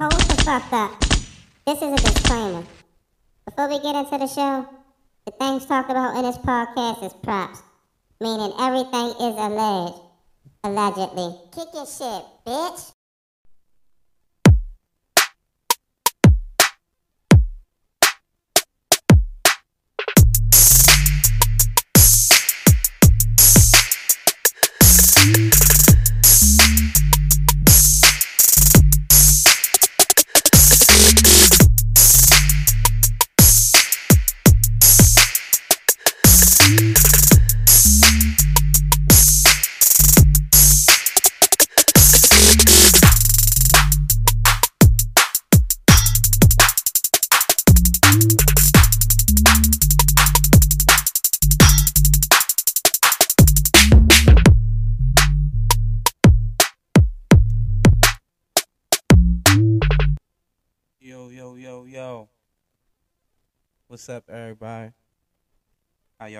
Hold the fuck up. This is a disclaimer. Before we get into the show, the things talked about in this podcast is props, meaning everything is alleged. Allegedly. Kick your shit, bitch.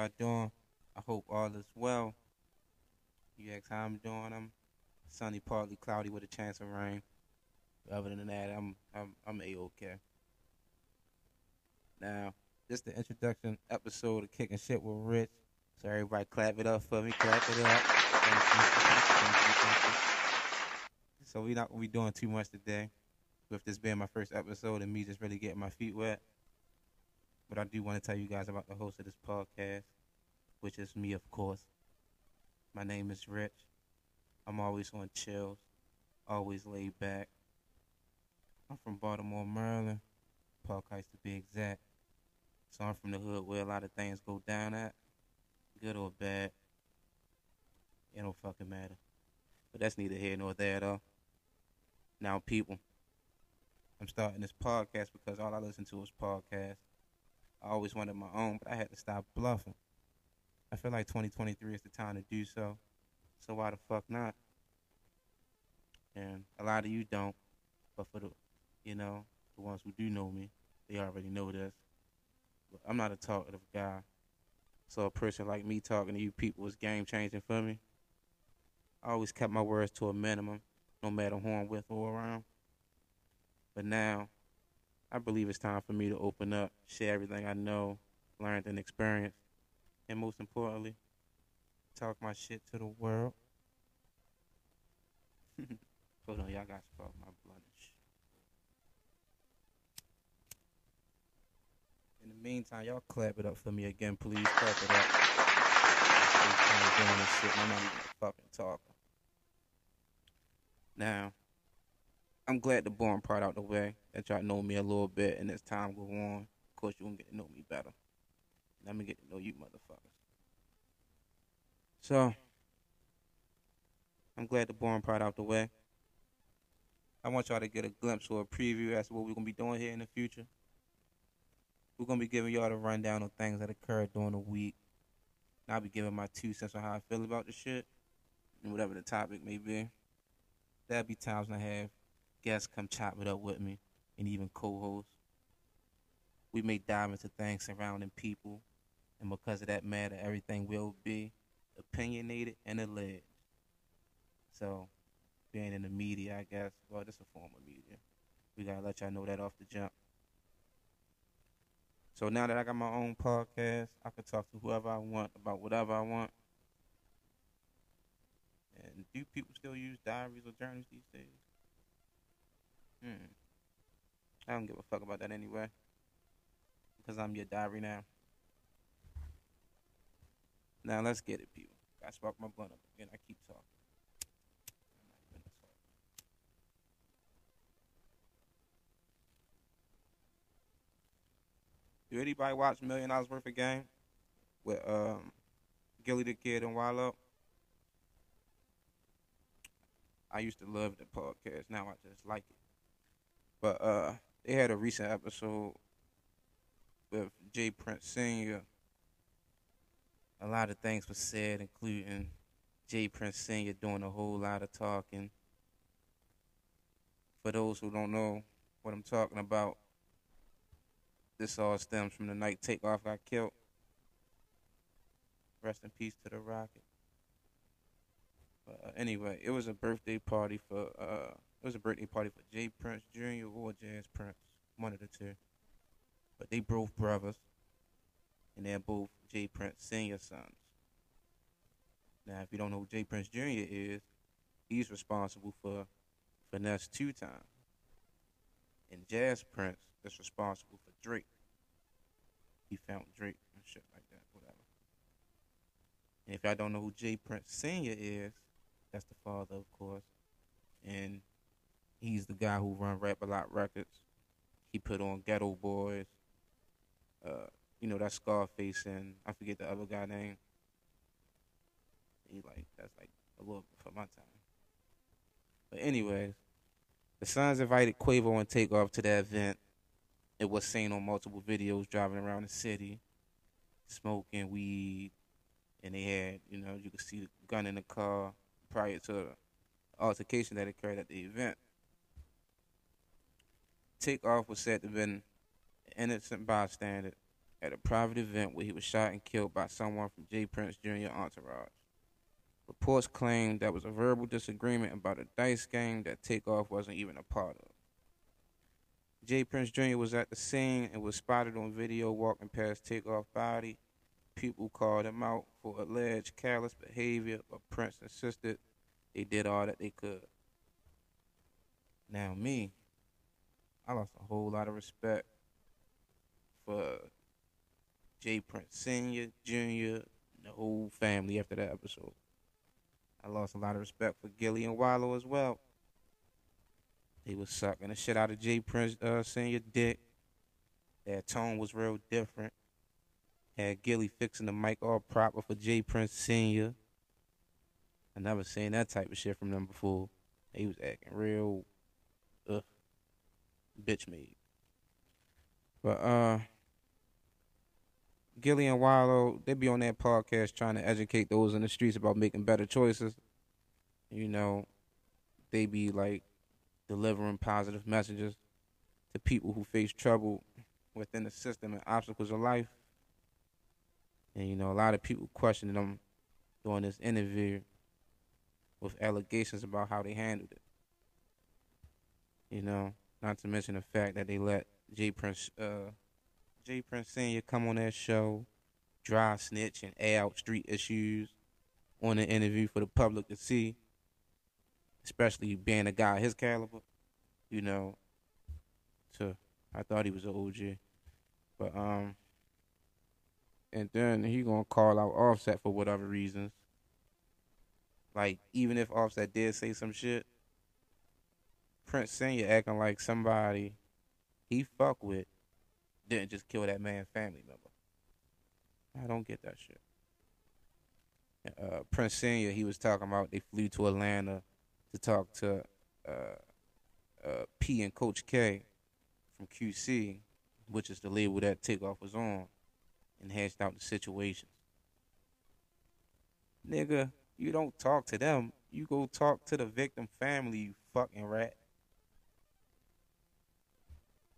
Y'all doing? I hope all is well. You ask how I'm doing. I'm sunny, partly cloudy with a chance of rain. Other than that, I'm I'm I'm a okay. Now, this the introduction episode of Kicking Shit with Rich. So everybody clap it up for me. Clap it up. Thank you. Thank you. Thank you. So we're not gonna be doing too much today with this being my first episode and me just really getting my feet wet. But I do want to tell you guys about the host of this podcast, which is me, of course. My name is Rich. I'm always on chills, always laid back. I'm from Baltimore, Maryland, Park Heights to be exact. So I'm from the hood where a lot of things go down at, good or bad. It don't fucking matter. But that's neither here nor there, though. Now, people. I'm starting this podcast because all I listen to is podcasts. I always wanted my own, but I had to stop bluffing. I feel like 2023 is the time to do so. So why the fuck not? And a lot of you don't, but for the, you know, the ones who do know me, they already know this. But I'm not a talkative guy. So a person like me talking to you people is game changing for me. I always kept my words to a minimum, no matter who I'm with or around. But now, I believe it's time for me to open up, share everything I know, learned, and experienced, and most importantly, talk my shit to the world. Hold on, y'all got to my shit. In the meantime, y'all clap it up for me again, please. Clap it up. I'm doing this shit, I'm not even fucking talker. Now, I'm glad the boring part out the way. That y'all know me a little bit, and as time go on, of course you gonna get to know me better. Let me get to know you, motherfuckers. So, I'm glad the boring part out the way. I want y'all to get a glimpse or a preview as to what we're gonna be doing here in the future. We're gonna be giving y'all the rundown of things that occurred during the week. And I'll be giving my two cents on how I feel about the shit, and whatever the topic may be. There'll be times when I have guests come chop it up with me, and even co-hosts. We may dive into things surrounding people, and because of that matter, everything will be opinionated and alleged. So, being in the media, I guess, well, this is a form of media. We gotta let y'all know that off the jump. So now that I got my own podcast, I can talk to whoever I want about whatever I want. And do people still use diaries or journals these days? Hmm. I don't give a fuck about that anyway. Because I'm your diary now. Now let's get it, people. I spark my blunt up again. I keep talking. Do anybody watch Million Dollars Worth of Game with um, Gillie the Kid and Wallo? I used to love the podcast. Now I just like it. But uh, they had a recent episode with J. Prince Sr. A lot of things were said, including J. Prince Sr. doing a whole lot of talking. For those who don't know what I'm talking about, this all stems from the night Takeoff got killed. Rest in peace to the Rocket. But uh, anyway, it was a birthday party for uh, it was a birthday party for J. Prince Jr. or Jazz Prince, one of the two. But they both brothers, and they're both J. Prince Senior sons. Now, if you don't know who J. Prince Jr. is, he's responsible for Finesse Two Time, and Jazz Prince is responsible for Drake. He found Drake and shit like that, whatever. And if y'all don't know who J. Prince Senior is, that's the father, of course, and he's the guy who run Rap a Lot Records. He put on Geto Boys. Uh, you know that Scarface and I forget the other guy name. He like that's like a little for my time. But anyways, the Sons invited Quavo and Takeoff to the event. It was seen on multiple videos driving around the city, smoking weed, and they had you know you could see the gun in the car prior to the altercation that occurred at the event. Takeoff was said to have been an innocent bystander at a private event where he was shot and killed by someone from J. Prince Jr. entourage. Reports claimed there was a verbal disagreement about a dice game that Takeoff wasn't even a part of. J. Prince Jr. was at the scene and was spotted on video walking past Takeoff's body. People called him out for alleged careless behavior, but Prince insisted they did all that they could. Now, me, I lost a whole lot of respect for J. Prince Sr., Jr., the whole family after that episode. I lost a lot of respect for Gillie and Wallo as well. They was sucking the shit out of J. Prince uh, Sr. dick. Their tone was real different. Had Gillie fixing the mic all proper for J. Prince Sr. I never seen that type of shit from them before. They was acting real, ugh, bitch made. But uh, Gillie and Wallo, they be on that podcast trying to educate those in the streets about making better choices. You know, they be like delivering positive messages to people who face trouble within the system and obstacles of life. And you know, a lot of people questioning them during this interview with allegations about how they handled it. You know, not to mention the fact that they let J Prince uh, J Prince Senior come on that show, dry snitch and air out street issues on the interview for the public to see. Especially being a guy his caliber, you know. So I thought he was an OG, but um, and then he gonna call out Offset for whatever reasons. Like even if Offset did say some shit, Prince Senior acting like somebody he fuck with didn't just kill that man's family member. I don't get that shit. Uh, Prince Senior, he was talking about they flew to Atlanta to talk to uh, uh, Pee and Coach K from QC, which is the label that Takeoff was on, and hashed out the situations. Nigga, you don't talk to them. You go talk to the victim family, you fucking rat.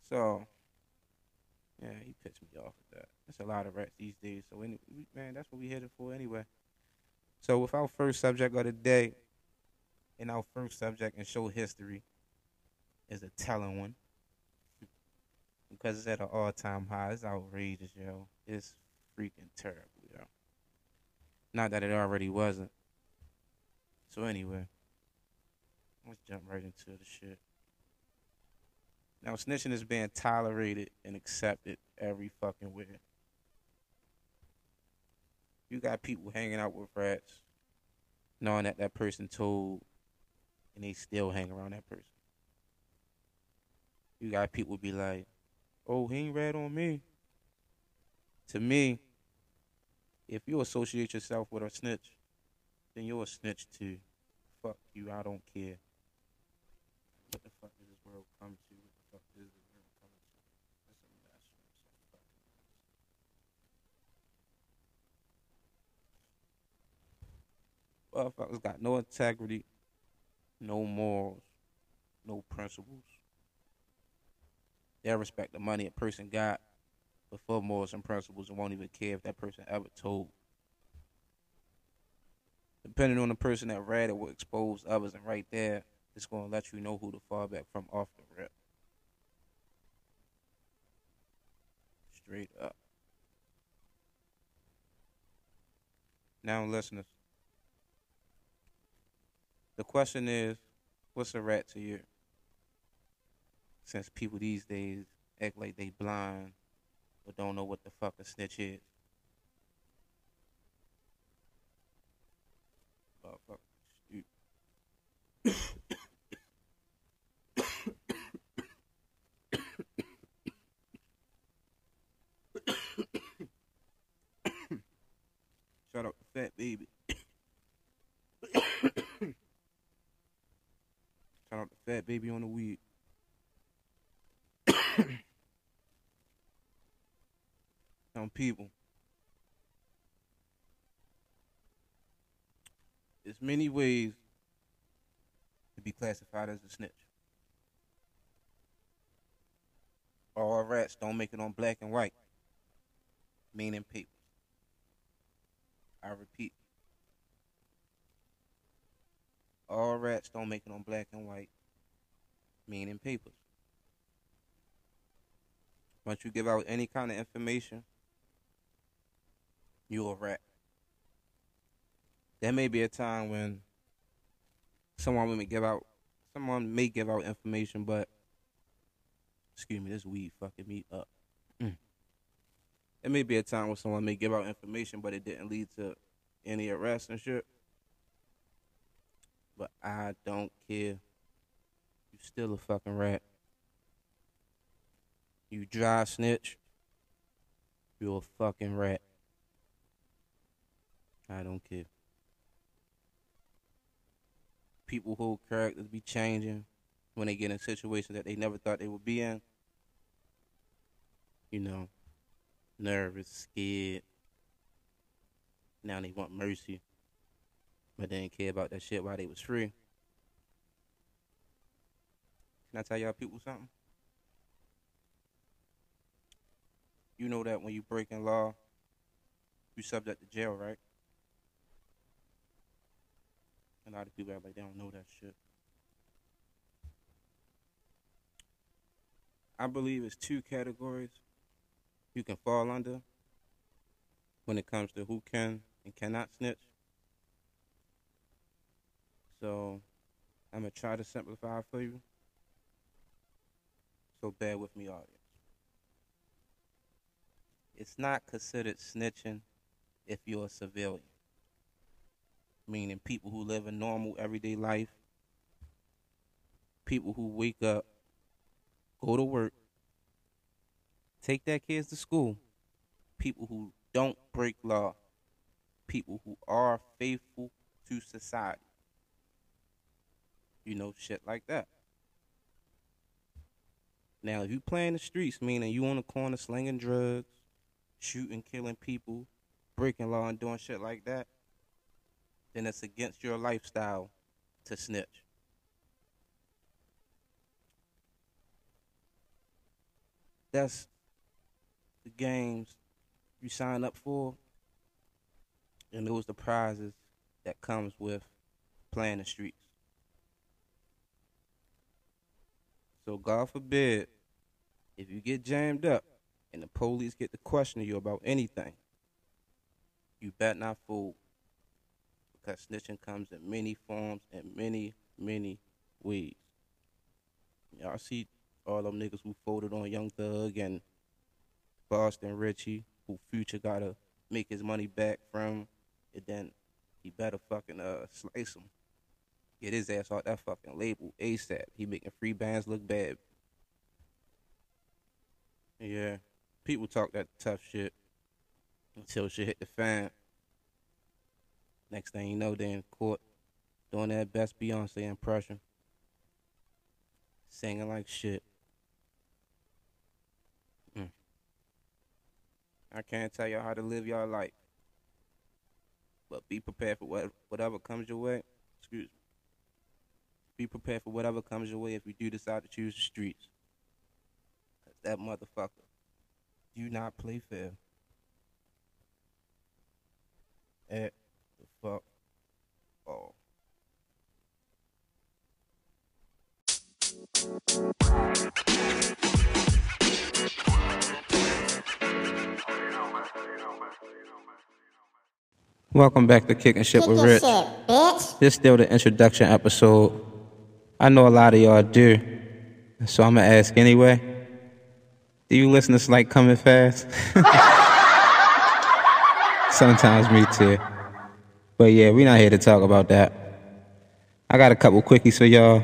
So, yeah, he pissed me off with that. That's a lot of rats these days. So, any, man, that's what we headed for anyway. So, with our first subject of the day, and our first subject in show history is a telling one. because it's at an all time high. It's outrageous, yo. It's freaking terrible, yo. Not that it already wasn't. So, anyway, let's jump right into the shit. Now, snitching is being tolerated and accepted every fucking where. You got people hanging out with rats, knowing that that person told, and they still hang around that person. You got people be like, "Oh, he ain't rat on me." To me, if you associate yourself with a snitch, then you're a snitch too. Fuck you, I don't care. What the fuck does this world come to? What the fuck is this world coming to? It's a mess. It's a fucking mess. Motherfuckers got no integrity, no morals, no principles. They'll respect the money a person got, but for morals and principles, and won't even care if that person ever told. Depending on the person that read it will expose others, and right there, It's gonna let you know who to fall back from off the rip. Straight up. Now, listeners, the question is, what's a rat to you? Since people these days act like they blind or don't know what the fuck a snitch is. Motherfucker, stupid. Shout out to Fat Baby. Shout out to Fat Baby on the weed. Some people. There's many ways to be classified as a snitch. All rats don't make it on black and white, meaning papers. I repeat. All rats don't make it on black and white, meaning papers. Once you give out any kind of information, you're a rat. There may be a time when someone may give out someone may give out information, but excuse me, this weed fucking me up. Mm. There may be a time when someone may give out information, but it didn't lead to any arrest and shit. But I don't care. You still a fucking rat. You dry snitch. You're a fucking rat. I don't care. People who characters be changing when they get in situations that they never thought they would be in. You know, nervous, scared. Now they want mercy, but they didn't care about that shit while they was free. Can I tell y'all people something? You know that when you breaking law, you subject to jail, right? A lot of people act like they don't know that shit. I believe it's two categories you can fall under when it comes to who can and cannot snitch. So I'm gonna try to simplify for you. So bear with me, audience. It's not considered snitching if you're a civilian, meaning people who live a normal everyday life, people who wake up, go to work, take their kids to school, people who don't break law, people who are faithful to society. You know, shit like that. Now, if you play in the streets, meaning you on the corner slinging drugs, shooting, killing people, breaking law, and doing shit like that, then it's against your lifestyle to snitch. That's the games you sign up for, and those the prizes that comes with playing the streets. So God forbid, if you get jammed up and the police get to questioning you about anything, you bet not fool. Because snitching comes in many forms and many, many ways. Y'all see all them niggas who folded on Young Thug and Boston Richey, who Future gotta make his money back from, and then he better fucking uh slice him. Get his ass off that fucking label ASAP. He making Freebandz look bad. Yeah, people talk that tough shit until shit hit the fan. Next thing you know, they in court doing that best Beyonce impression, singing like shit. Mm. I can't tell y'all how to live y'all life, but be prepared for what, whatever comes your way. Excuse me. Be prepared for whatever comes your way if you do decide to choose the streets. Cause that motherfucker do not play fair. At the fuck all. Welcome back to Kicking Shit Kick with Rich. shit, bitch. This still the introduction episode. I know a lot of y'all do, so I'm gonna ask anyway. Do you listen to Slight Coming Fast? Sometimes me too. But yeah, we not here to talk about that. I got a couple quickies for y'all,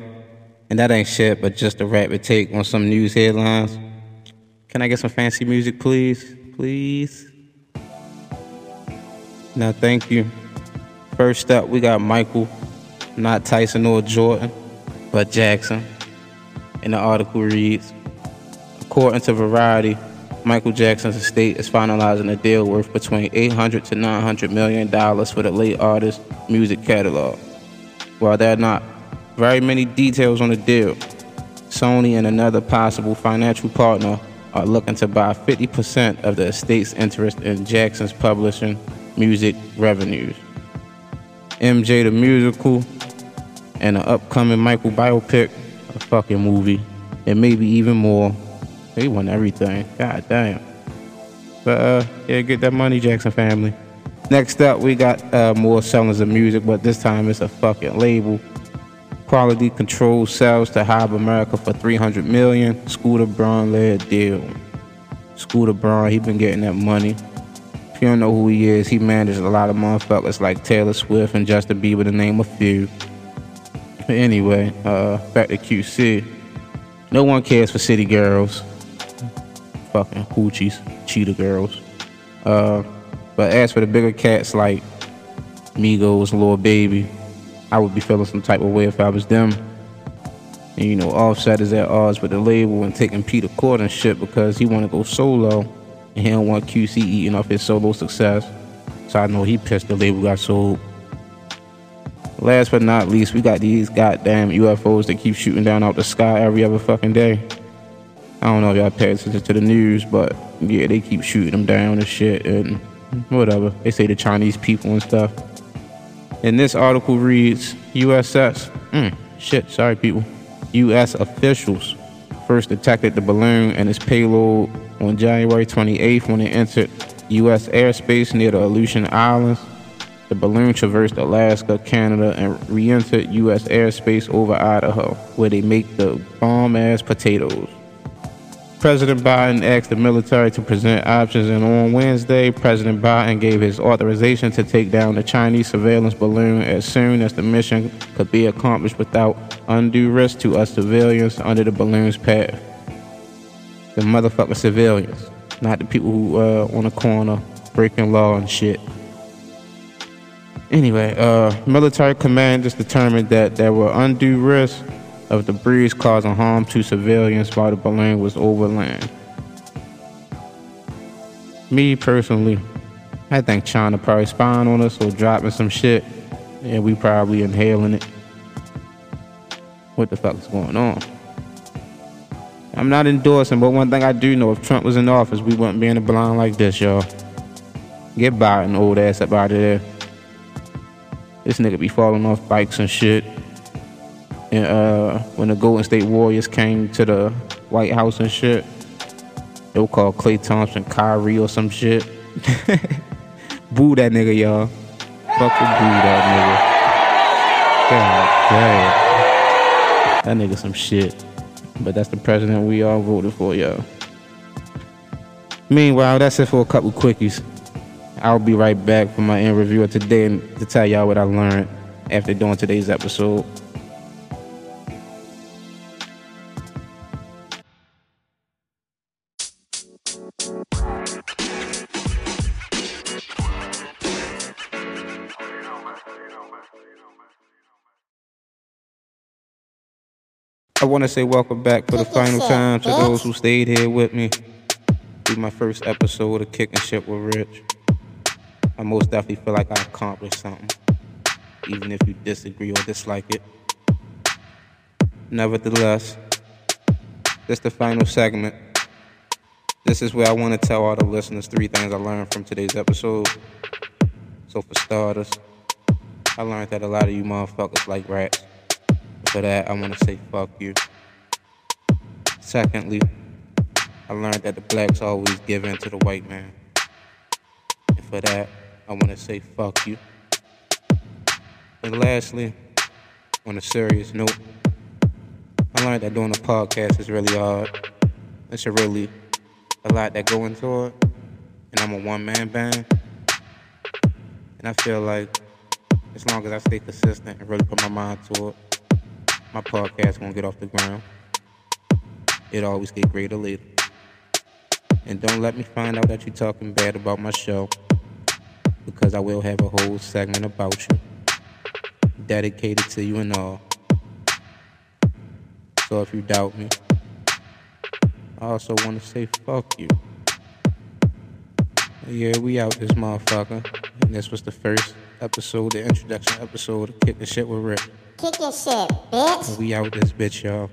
and that ain't shit, but just a rapid take on some news headlines. Can I get some fancy music, please? Please? No, thank you. First up, we got Michael, not Tyson or Jordan, but Jackson. And the article reads According to Variety, Michael Jackson's estate is finalizing a deal worth between 800 to 900 million dollars for the late artist's music catalog. While there are not very many details on the deal, Sony and another possible financial partner are looking to buy 50% of the estate's interest in Jackson's publishing music revenues. MJ the Musical and an upcoming Michael biopic, a fucking movie, and maybe even more. They won everything. God damn. But uh, yeah, get that money, Jackson family. Next up, we got uh, more sellers of music, but this time it's a fucking label. Quality Control sells to HYBE America for 300 million. Scooter Braun led deal. Scooter Braun, he been getting that money. If you don't know who he is, he manages a lot of motherfuckers like Taylor Swift and Justin Bieber, to name a few. But anyway, uh, back to QC. No one cares for city girls. Fucking hoochies, cheetah girls. Uh, but as for the bigger cats like Migos, Lil Baby, I would be feeling some type of way if I was them. And you know, Offset is at odds with the label and taking Peter Court and shit because he want to go solo and he don't want QC eating off his solo success. So I know he pissed the label got sold. Last but not least, we got these goddamn UFOs that keep shooting down out the sky every other fucking day. I don't know if y'all pay attention to the news, but yeah, they keep shooting them down and shit and whatever. They say the Chinese people and stuff. And this article reads USS, mm, shit, sorry people. US officials first detected the balloon and its payload on January 28th when it entered U.S. airspace near the Aleutian Islands. The balloon traversed Alaska, Canada, and re entered U.S. airspace over Idaho, where they make the bomb ass potatoes. President Biden asked the military to present options, and on Wednesday, President Biden gave his authorization to take down the Chinese surveillance balloon as soon as the mission could be accomplished without undue risk to us civilians under the balloon's path. The motherfucking civilians, not the people who uh, on the corner breaking law and shit. Anyway, uh, military commanders determined that there were undue risks of debris causing harm to civilians while the balloon was over land. Me personally, I think China probably spying on us or dropping some shit, and we probably inhaling it. What the fuck is going on? I'm not endorsing, but one thing I do know: if Trump was in office, we wouldn't be in a blind like this, y'all. Get Biden old ass up out of there. This nigga be falling off bikes and shit. And uh, when the Golden State Warriors came to the White House and shit, they were called Klay Thompson Kyrie or some shit. boo that nigga, y'all. Fucking boo that nigga. God damn. That nigga some shit. But that's the president we all voted for, y'all. Meanwhile, that's it for a couple quickies. I'll be right back for my end review of today and to tell y'all what I learned after doing today's episode. I want to say welcome back for the final time to those who stayed here with me through my first episode of Kicking Shit with Rich. I most definitely feel like I accomplished something, even if you disagree or dislike it. Nevertheless, this the final segment. This is where I want to tell all the listeners three things I learned from today's episode. So for starters, I learned that a lot of you motherfuckers like rats. For that, I want to say fuck you. Secondly, I learned that the blacks always give in to the white man. And for that, I want to say fuck you. And lastly, on a serious note, I learned that doing a podcast is really hard. It's a really a lot that go into it, and I'm a one man band. And I feel like as long as I stay consistent and really put my mind to it, my podcast won't get off the ground. It always get greater later. And don't let me find out that you're talking bad about my show, because I will have a whole segment about you, dedicated to you and all. So if you doubt me, I also want to say fuck you. Yeah, we out this motherfucker. And this was the first episode, the introduction episode of Kicking Shit with Rick. Kick your shit, bitch. And we out this bitch, y'all.